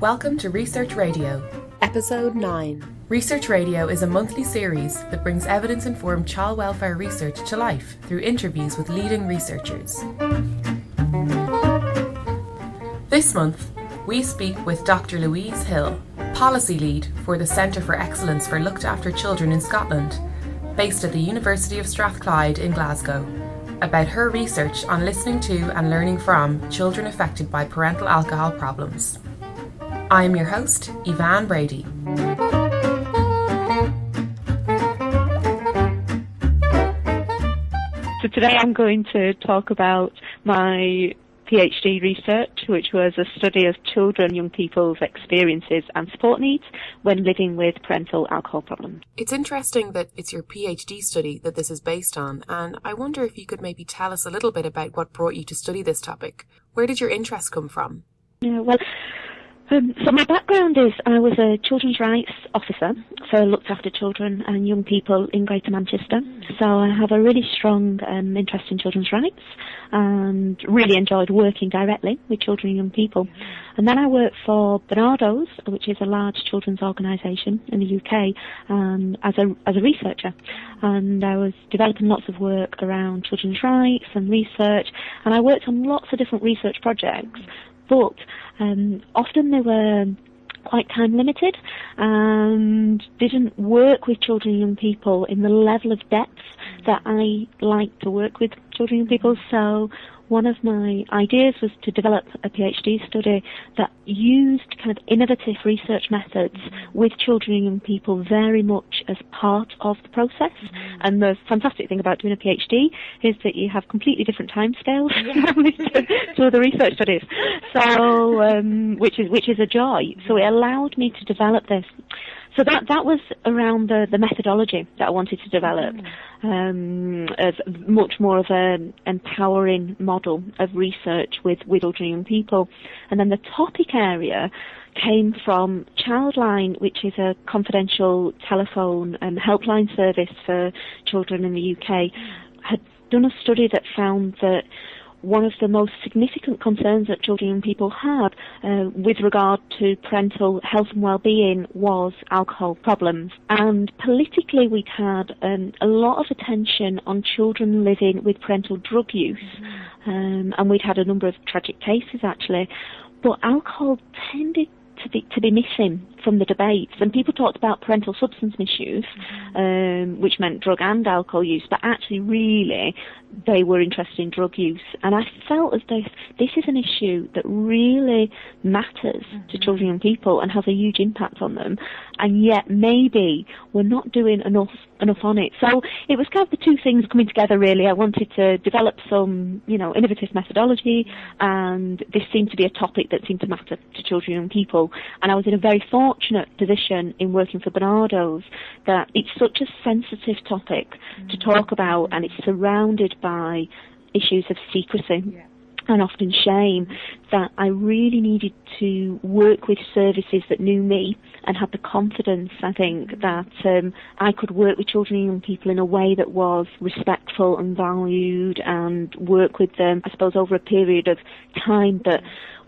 Welcome to Research Radio, Episode 9. Research Radio is a monthly series that brings evidence informed child welfare research to life through interviews with leading researchers. This month, we speak with Dr. Louise Hill, Policy Lead for the Centre for Excellence for Looked After Children in Scotland, based at the University of Strathclyde in Glasgow, about her research on listening to and learning from children affected by parental alcohol problems. I am your host, Yvonne Brady. So today I'm going to talk about my PhD research, which was a study of children, young people's experiences and support needs when living with parental alcohol problems. It's interesting that it's your PhD study that this is based on, and I wonder if you could maybe tell us a little bit about what brought you to study this topic. Where did your interest come from? Yeah, well, um, so my background is I was a children's rights officer, so I looked after children and young people in Greater Manchester. So I have a really strong um, interest in children's rights and really enjoyed working directly with children and young people. And then I worked for Barnardo's, which is a large children's organisation in the UK, um, as a as a researcher. And I was developing lots of work around children's rights and research, and I worked on lots of different research projects but um, often they were quite time limited and didn't work with children and young people in the level of depth that I like to work with children and young people. So one of my ideas was to develop a PhD study that used kind of innovative research methods with children and young people very much as part of the process. Mm-hmm. And the fantastic thing about doing a PhD is that you have completely different timescales yeah. to, to other research studies. So, um, which is which is a joy. So it allowed me to develop this so that that was around the, the methodology that I wanted to develop, um, as much more of an empowering model of research with with children young people, and then the topic area came from Childline, which is a confidential telephone and helpline service for children in the UK, had done a study that found that one of the most significant concerns that children and people had uh, with regard to parental health and well-being was alcohol problems. And politically, we'd had um, a lot of attention on children living with parental drug use, mm-hmm. um, and we'd had a number of tragic cases actually. But alcohol tended to be to be missing from the debates. And people talked about parental substance misuse, mm-hmm. um, which meant drug and alcohol use, but actually, really, they were interested in drug use. And I felt as though this is an issue that really matters mm-hmm. to children and people and has a huge impact on them. And yet, maybe we're not doing enough enough on it. So it was kind of the two things coming together. Really, I wanted to develop some, you know, innovative methodology, and this seemed to be a topic that seemed to matter to children and people. And I was in a very fortunate position in working for Barnardo's that it's such a sensitive topic mm-hmm. to talk about, and it's surrounded by issues of secrecy. Yeah and often shame that I really needed to work with services that knew me and had the confidence, I think, that um, I could work with children and young people in a way that was respectful and valued and work with them, I suppose, over a period of time that,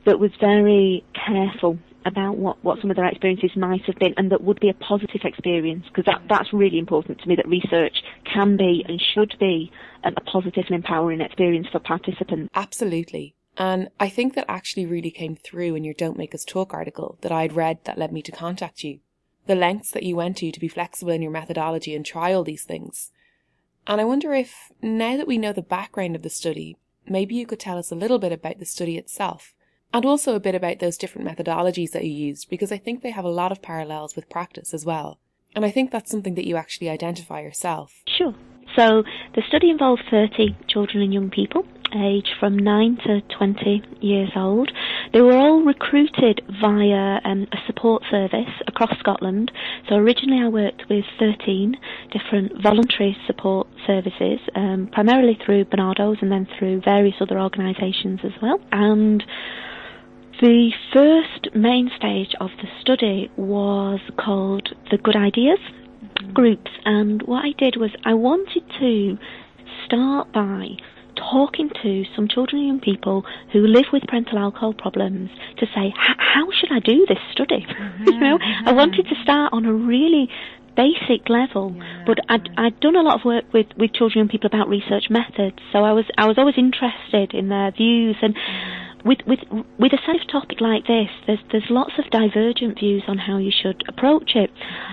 that was very careful about what, what some of their experiences might have been and that would be a positive experience because that, that's really important to me that research can be and should be um, a positive and empowering experience for participants. Absolutely. And I think that actually really came through in your Don't Make Us Talk article that I had read that led me to contact you. The lengths that you went to to be flexible in your methodology and try all these things. And I wonder if, now that we know the background of the study, maybe you could tell us a little bit about the study itself and also a bit about those different methodologies that you used because I think they have a lot of parallels with practice as well. And I think that's something that you actually identify yourself. Sure. So the study involved 30 children and young people aged from 9 to 20 years old. They were all recruited via um, a support service across Scotland. So originally I worked with 13 different voluntary support services, um, primarily through Barnardo's and then through various other organisations as well. And the first main stage of the study was called the Good Ideas mm-hmm. groups, and what I did was I wanted to start by talking to some children and young people who live with parental alcohol problems to say, how should I do this study? Mm-hmm, you know, mm-hmm. I wanted to start on a really basic level, yeah, but I'd, I'd done a lot of work with, with children and people about research methods, so I was I was always interested in their views and. Mm-hmm with with with a sensitive topic like this, there's there's lots of divergent views on how you should approach it,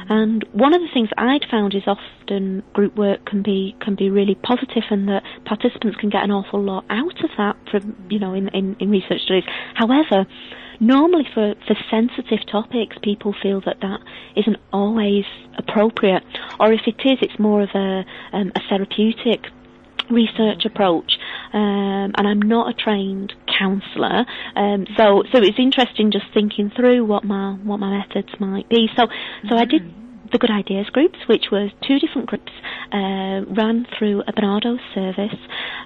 and one of the things I'd found is often group work can be can be really positive, and that participants can get an awful lot out of that from you know in in, in research studies. However. Normally, for, for sensitive topics, people feel that that isn't always appropriate, or if it is, it's more of a, um, a therapeutic research approach, um, and I'm not a trained counsellor, um, so so it's interesting just thinking through what my what my methods might be. So so I did the Good Ideas groups, which was two different groups, uh, ran through a Barnardo service,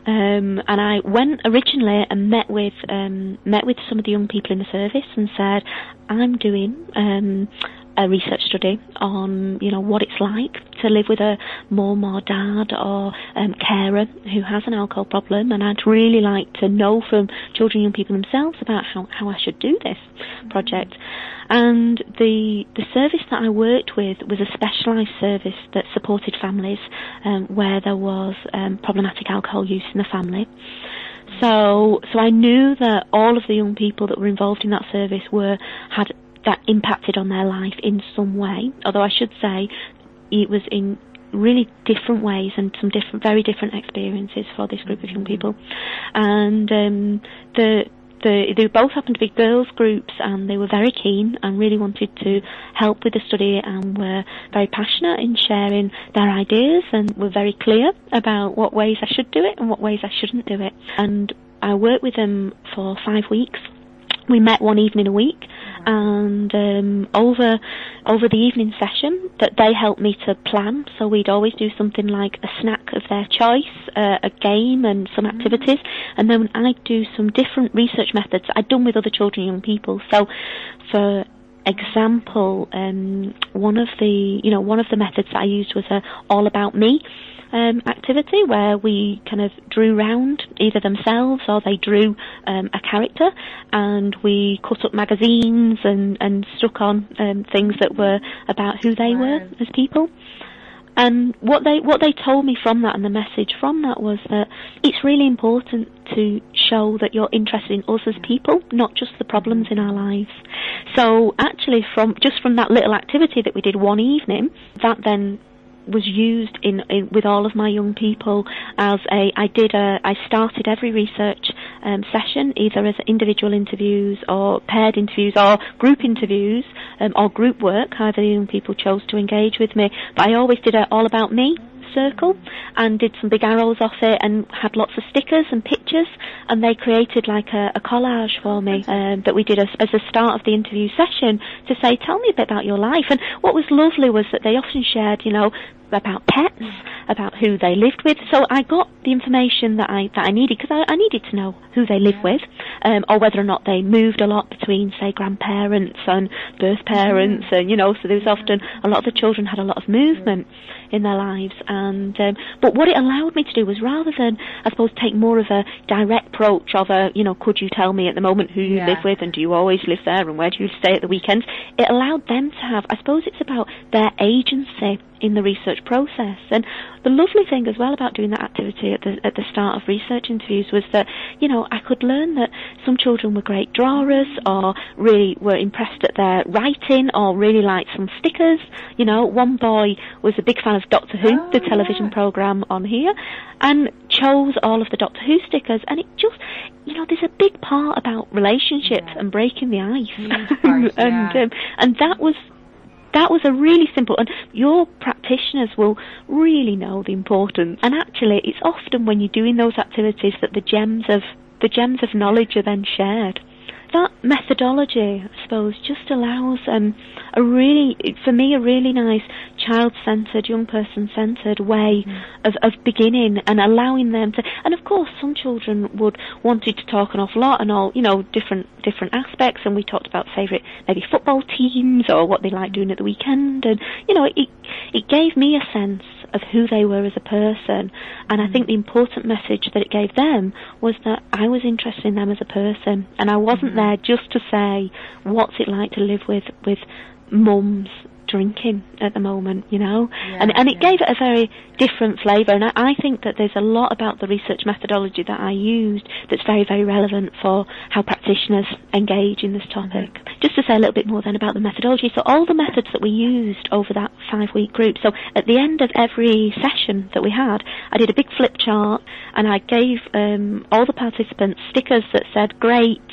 um, and I went originally and met with um, met with some of the young people in the service and said, I'm doing um, a research study on you know what it's like to live with a mum or dad or um, carer who has an alcohol problem, and I'd really like to know from children and young people themselves about how, how I should do this project. And the the service that I worked with was a specialised service that supported families um, where there was um, problematic alcohol use in the family. So, so I knew that all of the young people that were involved in that service were had that impacted on their life in some way. Although I should say it was in really different ways and some different, very different experiences for this group of young people. And um, the the, they both happened to be girls groups and they were very keen and really wanted to help with the study and were very passionate in sharing their ideas and were very clear about what ways I should do it and what ways I shouldn't do it. And I worked with them for five weeks. We met one evening a week and um, over over the evening session that they helped me to plan. So we'd always do something like a snack of their choice, uh, a game, and some mm. activities, and then I'd do some different research methods I'd done with other children and young people. So for example, um, one of the you know one of the methods that I used was a all about me um, activity where we kind of drew round either themselves or they drew um, a character, and we cut up magazines and and stuck on um, things that were about who they were as people. And what they what they told me from that and the message from that was that it's really important to show that you're interested in us as people, not just the problems in our lives. So actually from just from that little activity that we did one evening, that then was used in, in, with all of my young people as a I did a I started every research um, session either as individual interviews or paired interviews or group interviews um, or group work however the young people chose to engage with me. But I always did it all about me circle and did some big arrows off it and had lots of stickers and pictures and they created like a, a collage for me um, that we did as, as a start of the interview session to say tell me a bit about your life. And what was lovely was that they often shared you know about pets, about who they lived with. So I got the information that I that I needed because I, I, needed to know who they live with, um, or whether or not they moved a lot between, say, grandparents and birth parents, and you know. So there was often a lot of the children had a lot of movement in their lives. And um, but what it allowed me to do was rather than, I suppose, take more of a direct approach of a, you know, could you tell me at the moment who you yeah. live with and do you always live there and where do you stay at the weekends? It allowed them to have, I suppose, it's about their agency in the research process. And the lovely thing as well about doing that activity at the at the start of research interviews was that you know I could learn that some children were great drawers or really were impressed at their writing or really liked some stickers. You know, one boy was a big fan of Doctor Who, oh, the television yeah. program on here, and chose all of the Doctor Who stickers. And it just you know, there's a big part about relationships yeah. and breaking the ice, part, and yeah. um, and that was that was a really simple, and your practitioners will really know the importance. And actually, it's often when you're doing those activities that the gems of the gems of knowledge are then shared that methodology, I suppose, just allows um, a really, for me, a really nice child-centered, young person-centered way mm. of, of beginning and allowing them to. And of course, some children would wanted to talk an awful lot and all, you know, different different aspects. And we talked about favourite maybe football teams or what they like doing at the weekend. And you know, it it gave me a sense of who they were as a person. And I think the important message that it gave them was that I was interested in them as a person, and I wasn't mm-hmm. there just to say what's it like to live with with mums drinking at the moment, you know, yeah, and and it yeah. gave it a very different flavour. And I, I think that there's a lot about the research methodology that I used that's very very relevant for how practitioners engage in this topic. Mm-hmm. Just to say a little bit more then about the methodology. So all the methods that we used over that five week group. So at the end of every session that we had, I did a big flip chart and I gave um, all the participants stickers that said great,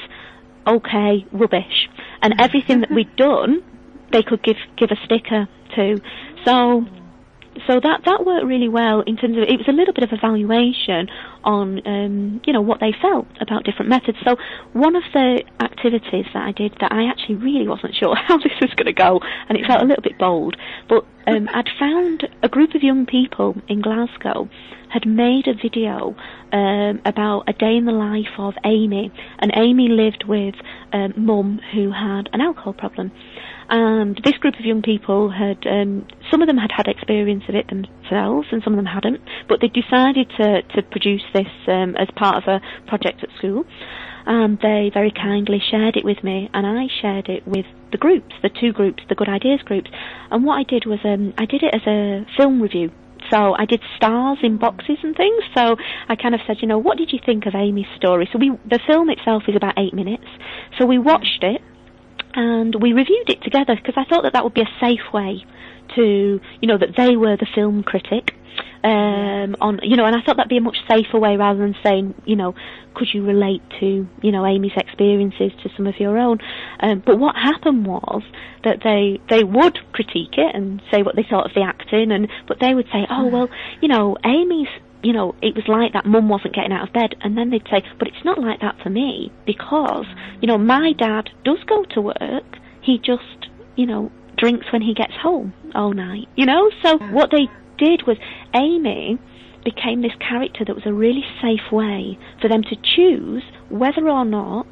okay, rubbish, and mm-hmm. everything that we'd done they could give give a sticker to. So so that that worked really well in terms of it was a little bit of evaluation on um, you know what they felt about different methods. So one of the activities that I did that I actually really wasn't sure how this was going to go, and it felt a little bit bold, but um, I'd found a group of young people in Glasgow had made a video um, about a day in the life of Amy, and Amy lived with um, mum who had an alcohol problem. And this group of young people had, um, some of them had had experience of it themselves, and some of them hadn't. But they decided to to produce this um, as part of a project at school, and they very kindly shared it with me, and I shared it with the groups, the two groups, the Good Ideas groups. And what I did was, um, I did it as a film review. So I did stars in boxes and things. So I kind of said, you know, what did you think of Amy's story? So we, the film itself is about eight minutes. So we watched it and we reviewed it together because I thought that that would be a safe way to, you know, that they were the film critic. Um, on, you know, and I thought that'd be a much safer way rather than saying, you know, could you relate to, you know, Amy's experiences to some of your own? Um, but what happened was that they they would critique it and say what they thought of the acting, and but they would say, oh well, you know, Amy's you know, it was like that mum wasn't getting out of bed. And then they'd say, but it's not like that for me because, you know, my dad does go to work. He just, you know, drinks when he gets home all night, you know? So what they did was Amy became this character that was a really safe way for them to choose whether or not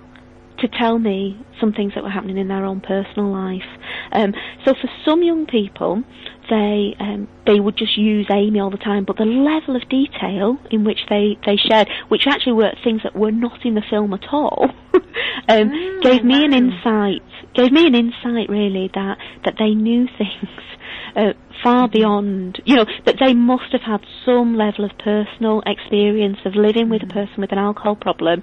to tell me some things that were happening in their own personal life. Um, so for some young people, they um, they would just use Amy all the time, but the level of detail in which they, they shared, which actually were things that were not in the film at all, um, mm, gave me wow. an insight. Gave me an insight really that that they knew things uh, far mm-hmm. beyond, you know, that they must have had some level of personal experience of living with a mm-hmm. person with an alcohol problem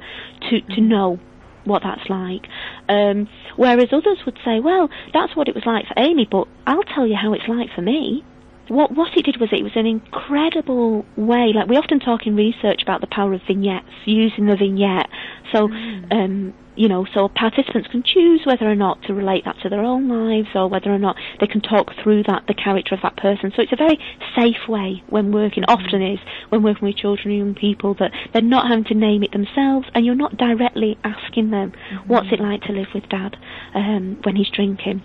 to to mm-hmm. know what that's like. Um, whereas others would say, well, that's what it was like for Amy, but I'll tell you how it's like for me. What what it did was it was an incredible way. Like we often talk in research about the power of vignettes, using the vignette. So mm. um, you know, so participants can choose whether or not to relate that to their own lives or whether or not they can talk through that, the character of that person. So it's a very safe way when working, often is, when working with children and young people, that they're not having to name it themselves and you're not directly asking them, mm-hmm. what's it like to live with dad um, when he's drinking.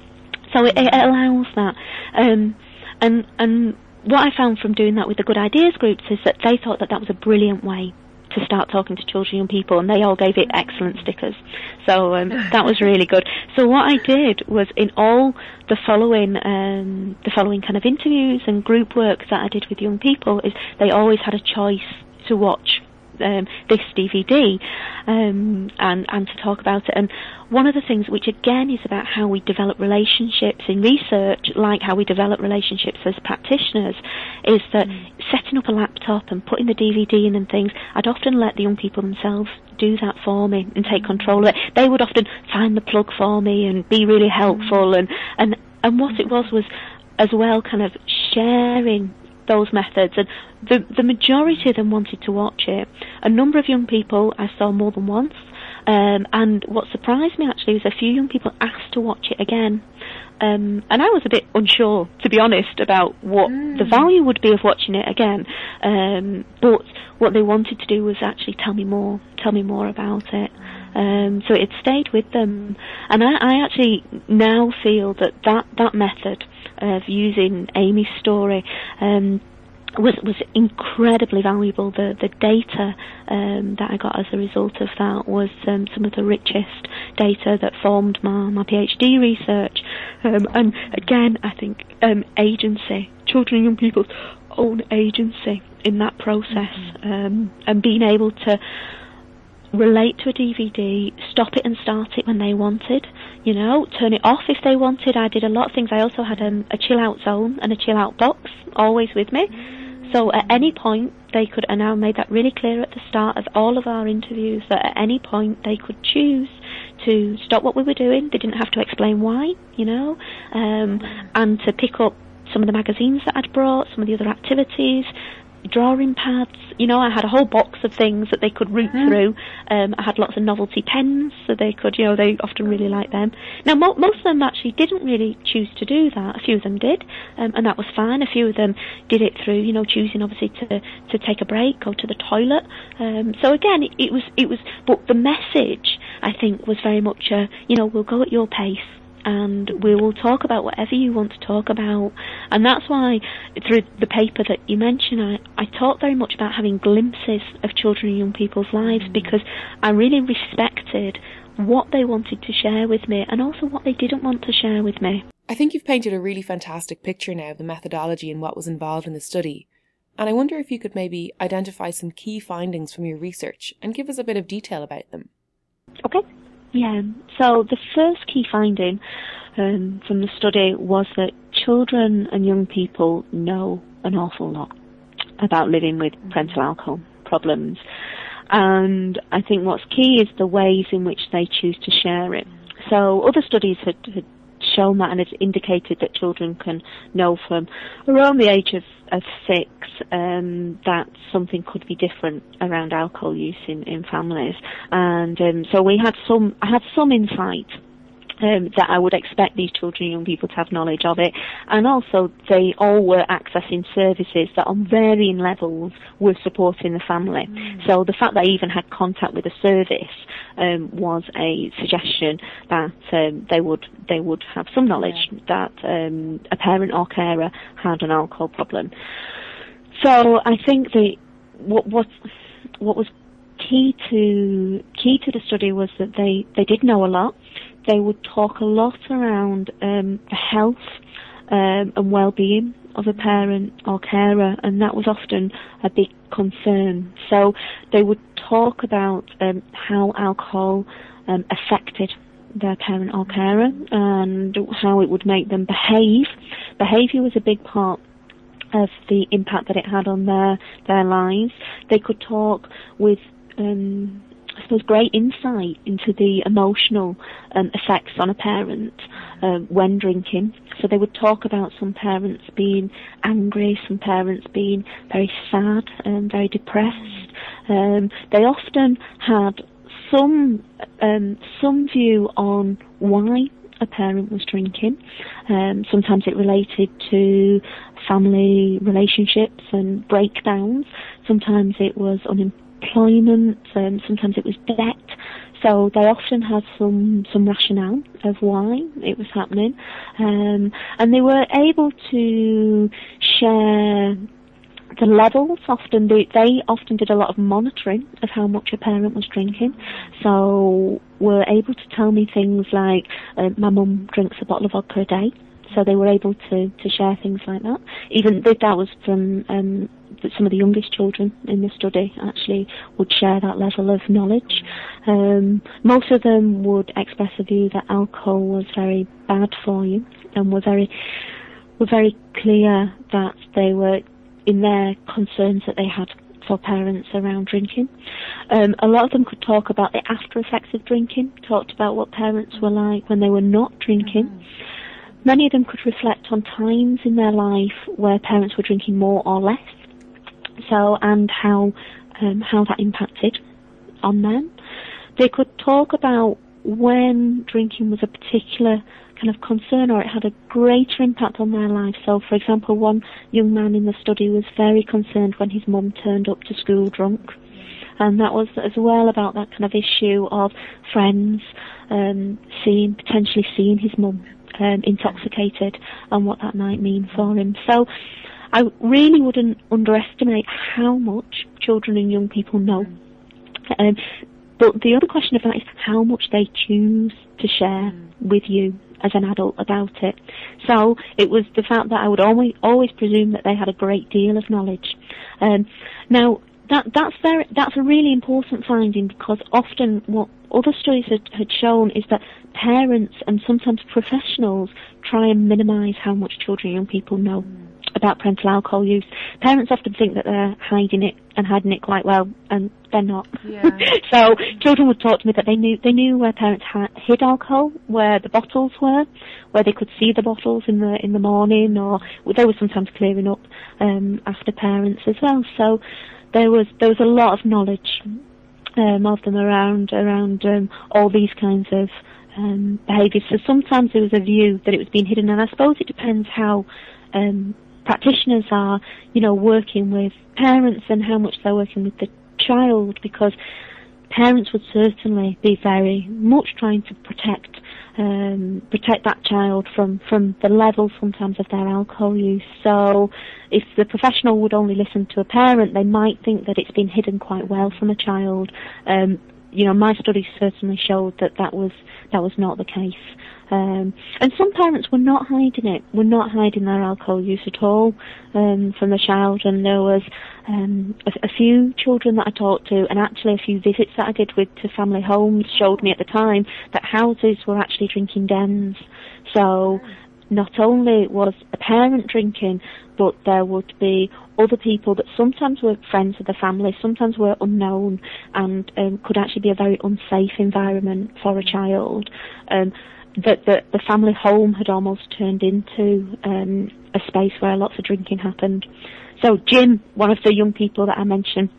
So it, it allows that. Um, and, and what I found from doing that with the Good Ideas groups is that they thought that that was a brilliant way to start talking to children and people, and they all gave it excellent stickers. So um, that was really good. So what I did was in all the following um, the following kind of interviews and group work that I did with young people is they always had a choice to watch um, this DVD um, and and to talk about it. And one of the things, which again is about how we develop relationships in research, like how we develop relationships as practitioners, is that mm. setting up a laptop and putting the DVD in and things. I'd often let the young people themselves do that for me and take control of it. They would often find the plug for me and be really helpful. Mm. And and and what it was was as well kind of sharing those methods and the the majority of them wanted to watch it. A number of young people I saw more than once. Um, and what surprised me actually was a few young people asked to watch it again. Um, and I was a bit unsure, to be honest, about what mm. the value would be of watching it again. Um, but what they wanted to do was actually tell me more, tell me more about it. Um, so it stayed with them, and I, I actually now feel that that, that method of using Amy's story um, was was incredibly valuable. The the data um, that I got as a result of that was um, some of the richest data that formed my, my PhD research. Um, and again, I think um, agency, children and young people's own agency in that process mm-hmm. um, and being able to relate to a DVD, stop it and start it when they wanted, you know, turn it off if they wanted. I did a lot of things. I also had um, a chill out zone and a chill out box always with me. So at any point they could, and I made that really clear at the start of all of our interviews, that at any point they could choose to stop what we were doing. They didn't have to explain why, you know, um, and to pick up some of the magazines that I'd brought, some of the other activities, drawing pads. You know, I had a whole box of things that they could root mm. through. Um, I had lots of novelty pens, so they could, you know, they often really like them. Now, mo- most of them actually didn't really choose to do that. A few of them did, um, and that was fine. A few of them did it through, you know, choosing obviously to to take a break, go to the toilet. Um, so again, it, it was it was, but the message I think was very much, a, you know, we'll go at your pace and we will talk about whatever you want to talk about. And that's why, through the paper that you mentioned, I, I talk very much about having glimpses of children and young people's lives mm. because I really respected what they wanted to share with me and also what they didn't want to share with me. I think you've painted a really fantastic picture now of the methodology and what was involved in the study. And I wonder if you could maybe identify some key findings from your research and give us a bit of detail about them. Okay. Yeah, so the first key finding um, from the study was that children and young people know an awful lot about living with parental alcohol problems. And I think what's key is the ways in which they choose to share it. So other studies had, had shown that and it's indicated that children can know from around the age of, of six um, that something could be different around alcohol use in, in families. And um, so we had some, I had some insight um, that I would expect these children and young people to have knowledge of it. And also, they all were accessing services that on varying levels were supporting the family. Mm. So the fact that I even had contact with a service um, was a suggestion that um, they would they would have some knowledge yeah. that um, a parent or carer had an alcohol problem. So I think the what what what was key to key to the study was that they they did know a lot they would talk a lot around um, the health um, and well-being of a parent or carer, and that was often a big concern. So they would talk about um, how alcohol um, affected their parent or carer and how it would make them behave. Behaviour was a big part of the impact that it had on their their lives. They could talk with um, I suppose, great insight into the emotional um, effects on a parent um, when drinking. So they would talk about some parents being angry, some parents being very sad and very depressed. Um, they often had some um, some view on why a parent was drinking. Um, sometimes it related to family relationships and breakdowns. Sometimes it was unemployment employment, um, sometimes it was debt. So they often had some some rationale of why it was happening, um, and they were able to share the levels. Often they, they often did a lot of monitoring of how much a parent was drinking, so were able to tell me things like, uh, "My mum drinks a bottle of vodka a day." So they were able to, to share things like that. Even that was from um, that some of the youngest children in the study actually would share that level of knowledge. Um, most of them would express a view that alcohol was very bad for you and were very were very clear that they were in their concerns that they had for parents around drinking. Um, a lot of them could talk about the after effects of drinking, talked about what parents were like when they were not drinking. Mm-hmm. Many of them could reflect on times in their life where parents were drinking more or less so and how um, how that impacted on them. They could talk about when drinking was a particular kind of concern or it had a greater impact on their life. So, for example, one young man in the study was very concerned when his mum turned up to school drunk. And that was as well about that kind of issue of friends um, seeing, potentially seeing his mum um, intoxicated and what that might mean for him. So I really wouldn't underestimate how much children and young people know. Um, but the other question of that is how much they choose to share with you as an adult about it. So it was the fact that I would always always presume that they had a great deal of knowledge. Um, now that that's very that's a really important finding because often what other studies had, had shown is that parents and sometimes professionals try and minimise how much children and young people know. Mm about parental alcohol use. Parents often think that they're hiding it and hiding it quite well, and they're not. Yeah. so children would talk to me that they knew they knew where parents had, hid alcohol, where the bottles were, where they could see the bottles in the in the morning, or they were sometimes clearing up um, after parents as well. So there was there was a lot of knowledge um, of them around around um, all these kinds of um, behaviours. So sometimes there was a view that it was being hidden, and I suppose it depends how um, practitioners are, you know, working with parents and how much they're working with the child because parents would certainly be very much trying to protect um, protect that child from from the level sometimes of their alcohol use. So, if the professional would only listen to a parent, they might think that it's been hidden quite well from a child. Um, you know, my studies certainly showed that that was that was not the case. Um, and some parents were not hiding it, were not hiding their alcohol use at all um, from the child. And there was um, a, a, few children that I talked to, and actually a few visits that I did with to family homes showed me at the time that houses were actually drinking dens. So not only was a parent drinking, but there would be other people that sometimes were friends of the family, sometimes were unknown, and um, could actually be a very unsafe environment for a child. Um, that the, the family home had almost turned into um, a space where lots of drinking happened. So Jim, one of the young people that I mentioned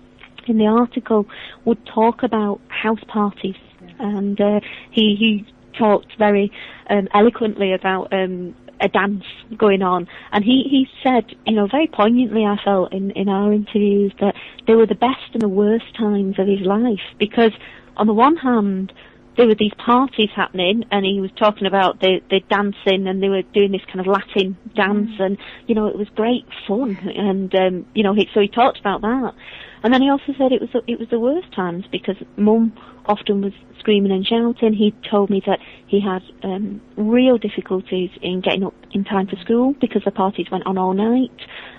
in the article, would talk about house parties, and uh, he he talked very um, eloquently about um, a dance going on. And he, he said, you know, very poignantly, I felt in, in our interviews that they were the best and the worst times of his life because on the one hand, there were these parties happening and he was talking about the, the dancing and they were doing this kind of Latin dance mm. and, you know, it was great fun and, um, you know, he, so he talked about that. And then he also said it was, it was the worst times because mum often was screaming and shouting. He told me that he had, um, real difficulties in getting up in time for school because the parties went on all night.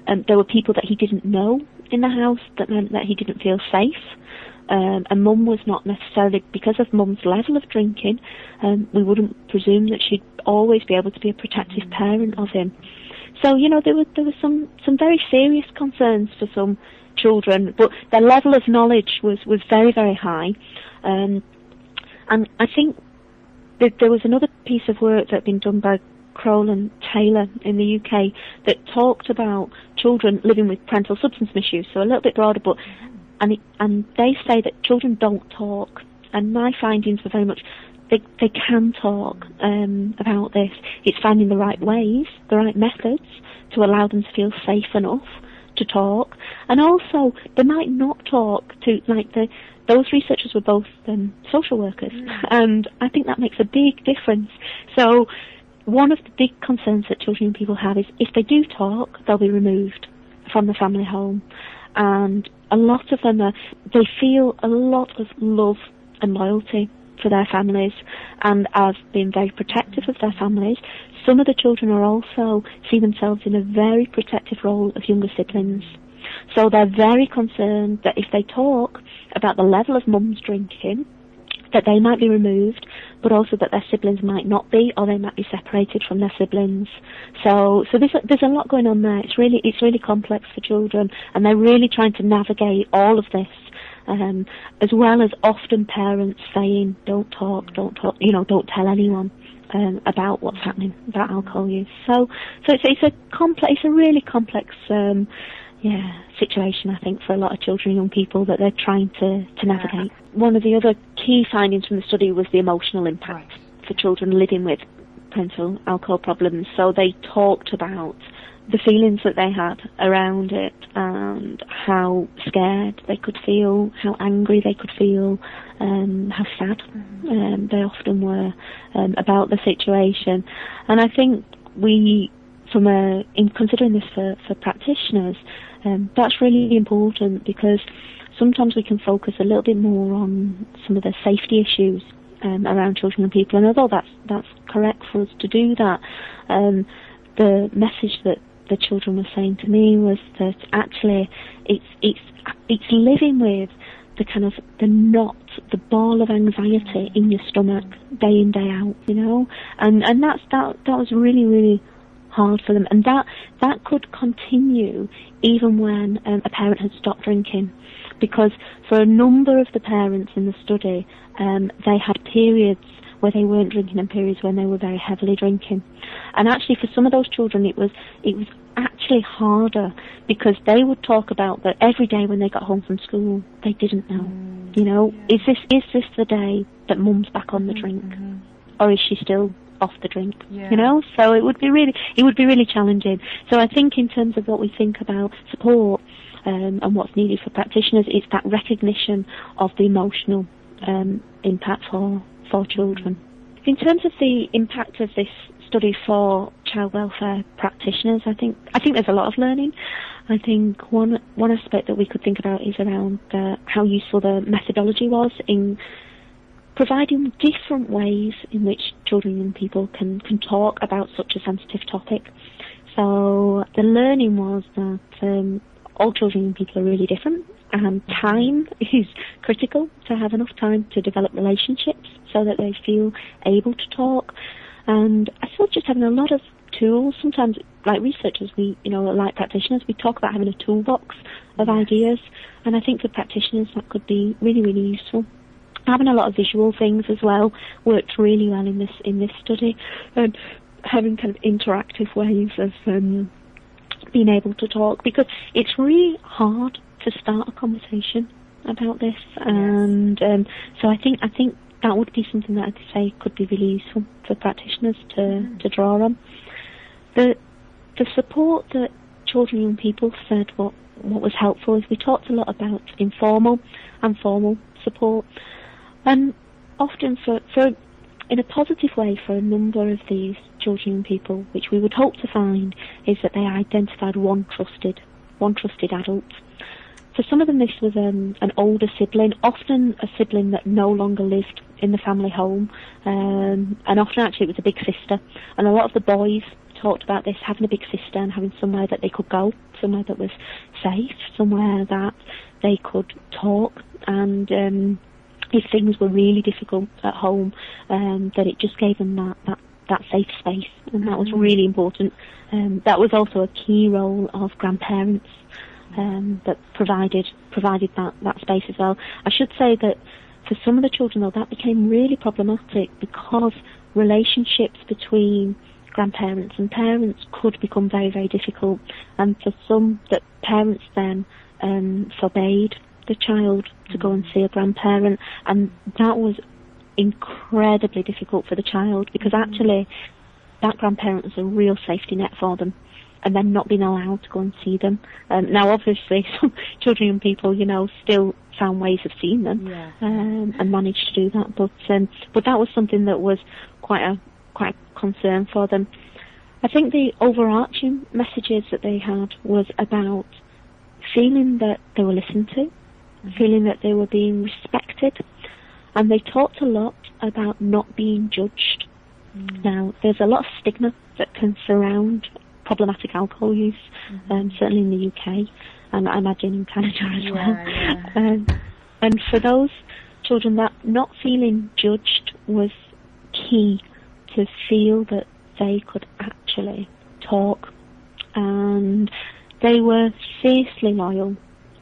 Um, there were people that he didn't know in the house that meant that he didn't feel safe. Um, and mum was not necessarily, because of mum's level of drinking, um, we wouldn't presume that she'd always be able to be a protective parent of him. So, you know, there were, there were some, some very serious concerns for some children, but their level of knowledge was, was very, very high. Um, and I think that there was another piece of work that had been done by Kroll and Taylor in the UK that talked about children living with parental substance misuse, so a little bit broader, but and it, and they say that children don't talk. And my findings were very much they they can talk um, about this. It's finding the right ways, the right methods to allow them to feel safe enough to talk, and also they might not talk to like the those researchers were both um, social workers, mm. and I think that makes a big difference. So one of the big concerns that children and people have is if they do talk, they'll be removed from the family home and a lot of them are, they feel a lot of love and loyalty for their families and have been very protective of their families. Some of the children are also see themselves in a very protective role of younger siblings. So they're very concerned that if they talk about the level of mum's drinking, that they might be removed, but also that their siblings might not be, or they might be separated from their siblings. So, so there's a, there's a lot going on there. It's really it's really complex for children, and they're really trying to navigate all of this. Um, as well as often parents saying, "Don't talk, don't talk," you know, don't tell anyone. Um, about what's happening about alcohol use. So, so it's, it's a complex, it's a really complex um, yeah, situation, I think, for a lot of children and young people that they're trying to, to navigate. Yeah. One of the other key findings from the study was the emotional impact right. for children living with parental alcohol problems. So they talked about the feelings that they had around it and how scared they could feel, how angry they could feel, um, how sad um, they often were um, about the situation. And I think we from a, in considering this for, for practitioners, um, that's really important because sometimes we can focus a little bit more on some of the safety issues um, around children and people. And although that's that's correct for us to do that, um, the message that the children were saying to me was that actually it's it's it's living with the kind of the knot, the ball of anxiety in your stomach day in day out, you know, and and that's that that was really really hard for them, and that that could continue even when um, a parent had stopped drinking, because for a number of the parents in the study, um, they had periods where they weren't drinking and periods when they were very heavily drinking, and actually for some of those children it was it was actually harder because they would talk about that every day when they got home from school they didn't know, mm, you know, yeah. is this is this the day that mum's back on the drink, mm-hmm. or is she still off the drink, yeah. you know. So it would be really, it would be really challenging. So I think in terms of what we think about support um, and what's needed for practitioners, it's that recognition of the emotional um, impact for for children. In terms of the impact of this study for child welfare practitioners, I think I think there's a lot of learning. I think one one aspect that we could think about is around uh, how useful the methodology was in providing different ways in which children and people can, can talk about such a sensitive topic. So the learning was that um, all children and people are really different and time is critical to have enough time to develop relationships so that they feel able to talk. And I thought just having a lot of tools, sometimes like researchers, we, you know, like practitioners, we talk about having a toolbox of ideas. And I think for practitioners that could be really, really useful having a lot of visual things as well worked really well in this in this study, and having kind of interactive ways of um, being able to talk because it's really hard to start a conversation about this, and um, so I think I think that would be something that I'd say could be really useful for practitioners to mm. to draw on. The the support that children and people said what what was helpful is we talked a lot about informal and formal support. And often for, for in a positive way for a number of these children and people, which we would hope to find, is that they identified one trusted, one trusted adult. For some of them, this was um, an older sibling, often a sibling that no longer lived in the family home, um, and often actually it was a big sister. And a lot of the boys talked about this, having a big sister and having somewhere that they could go, somewhere that was safe, somewhere that they could talk and um, if things were really difficult at home, um, that it just gave them that, that, that safe space, and that was mm. really important. Um, that was also a key role of grandparents um, that provided provided that, that space as well. I should say that for some of the children, though, that became really problematic because relationships between grandparents and parents could become very, very difficult, and for some, that parents then um, forbade the child to go and see a grandparent, and that was incredibly difficult for the child because mm. actually that grandparent was a real safety net for them and then not being allowed to go and see them. Um, now, obviously, some children and people, you know, still found ways of seeing them yeah. um, and managed to do that. But um, but that was something that was quite a quite a concern for them. I think the overarching messages that they had was about feeling that they were listened to, feeling that they were being respected. And they talked a lot about not being judged. Mm. Now, there's a lot of stigma that can surround problematic alcohol use, mm-hmm. um, certainly in the UK, and I imagine in Canada as yeah, well. Yeah. Um, and for those children, that not feeling judged was key to feel that they could actually talk. And they were fiercely loyal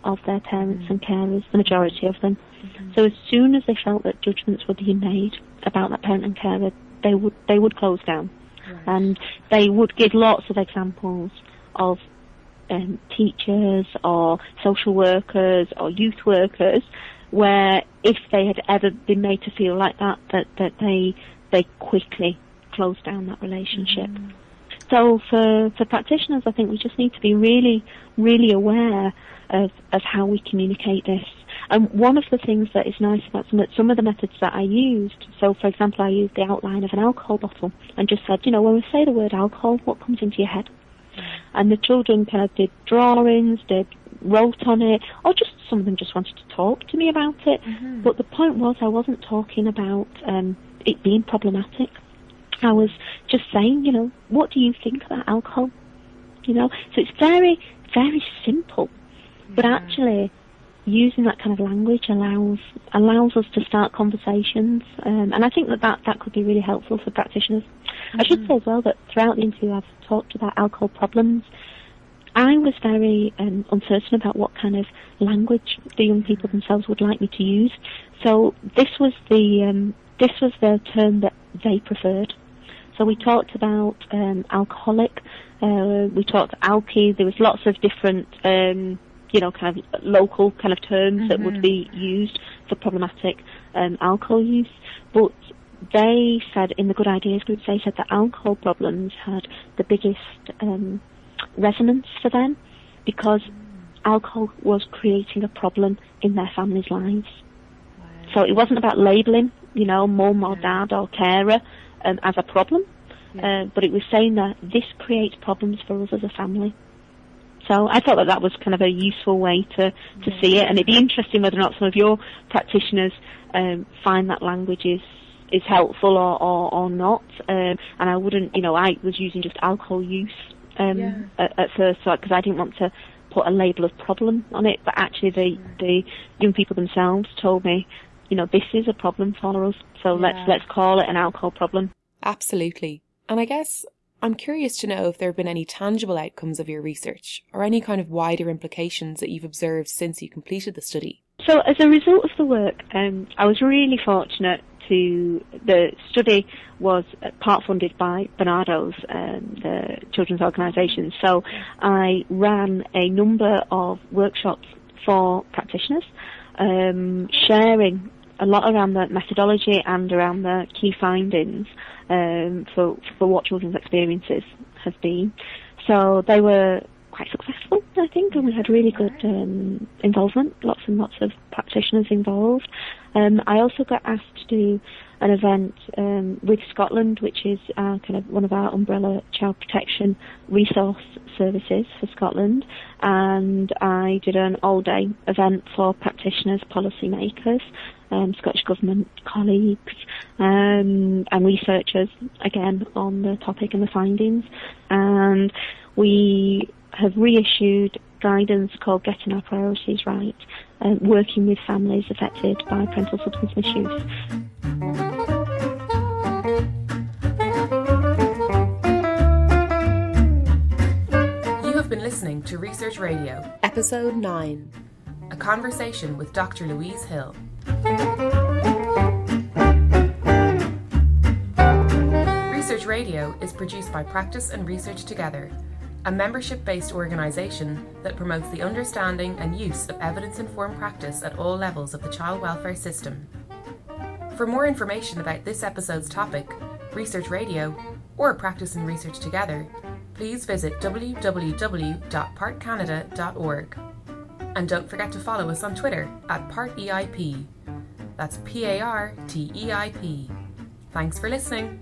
of their parents and carers, the majority of them. Mm-hmm. So as soon as they felt that judgments were being made about that parent and carer, they would they would close down, right. and they would give lots of examples of um, teachers or social workers or youth workers where if they had ever been made to feel like that, that that they they quickly closed down that relationship. Mm. So for for practitioners, I think we just need to be really really aware of, of how we communicate this. And one of the things that is nice about some, some of the methods that I used, so for example, I used the outline of an alcohol bottle and just said, you know, when we say the word alcohol, what comes into your head? and the children kind of did drawings, did wrote on it, or just some of them just wanted to talk to me about it. Mm-hmm. But the point was, I wasn't talking about um, it being problematic. I was just saying, you know, what do you think about alcohol? You know, so it's very, very simple, but actually using that kind of language allows allows us to start conversations, um, and I think that, that that could be really helpful for practitioners. I should say as well that throughout the interview I've talked about alcohol problems. I was very um, uncertain about what kind of language the young people themselves would like me to use. So this was the um, this was the term that they preferred. So we talked about um, alcoholic, uh, we talked alky. There was lots of different, um, you know, kind of local kind of terms that would be used for problematic um, alcohol use. But they said in the Good Ideas group, they said that alcohol problems had the biggest um, resonance for them because alcohol was creating a problem in their families' lives. So it wasn't about labelling, you know, mum or dad or carer um, as a problem, uh, but it was saying that this creates problems for us as a family. So I thought that that was kind of a useful way to, to see it, and it'd be interesting whether or not some of your practitioners um, find that language is is helpful or, or, or not. Um, and I wouldn't, you know, I was using just alcohol use um, Yeah. at, at first, so because I didn't want to put a label of problem on it, but actually the the young people themselves told me, you know, this is a problem for us, so Yeah. let's let's call it an alcohol problem. Absolutely. And I guess I'm curious to know if there have been any tangible outcomes of your research or any kind of wider implications that you've observed since you completed the study. So as a result of the work, um, I was really fortunate to, the study was part funded by Barnardo's, um, the children's organisation. So I ran a number of workshops for practitioners, um, sharing a lot around the methodology and around the key findings um, for, for what children's experiences have been. So they were quite successful, I think, and we had really good um, involvement, lots and lots of practitioners involved. Um, I also got asked to do an event um, with Scotland, which is kind of one of our umbrella child protection resource services for Scotland, and I did an all-day event for practitioners, policymakers, um, Scottish Government colleagues, um, and researchers, again, on the topic and the findings. And we have reissued guidance called Getting Our Priorities Right, uh, working with families affected by parental substance misuse. You have been listening to Research Radio, Episode 9 A Conversation with Dr. Louise Hill. Research Radio is produced by Practice and Research Together, a membership based organisation that promotes the understanding and use of evidence informed practice at all levels of the child welfare system. For more information about this episode's topic, Research Radio, or Practice and Research Together, please visit www.partcanada.org. And don't forget to follow us on Twitter at PartEIP. That's P A R T E I P. Thanks for listening.